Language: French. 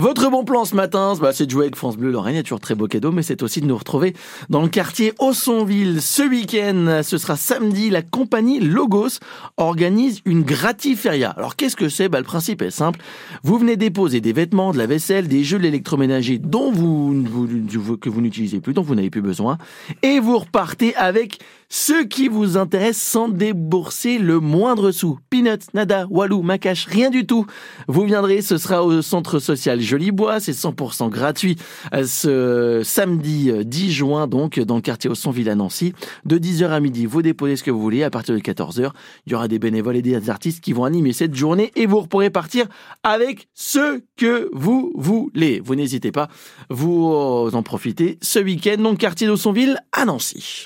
Votre bon plan ce matin, bah, c'est de jouer avec France Bleu Lorraine. Il y a toujours très beau cadeau, mais c'est aussi de nous retrouver dans le quartier Haussonville. Ce week-end, ce sera samedi, la compagnie Logos organise une gratiferia. Alors qu'est-ce que c'est? Bah, Le principe est simple. Vous venez déposer des vêtements, de la vaisselle, des jeux de l'électroménager dont vous, vous, que vous n'utilisez plus, dont vous n'avez plus besoin, et vous repartez avec ce qui vous intéresse sans débourser le moindre sou. Peanuts, nada, walou, macache, rien du tout. Vous viendrez, ce sera au centre social Jolibois, c'est 100% gratuit euh, ce samedi 10 euh, juin donc dans le quartier Aussonville à Nancy de 10h à midi. Vous déposez ce que vous voulez à partir de 14h. Il y aura des bénévoles et des artistes qui vont animer cette journée et vous pourrez partir avec ce que vous voulez. Vous n'hésitez pas, vous en profitez ce week-end dans le quartier d'Aussonville à Nancy.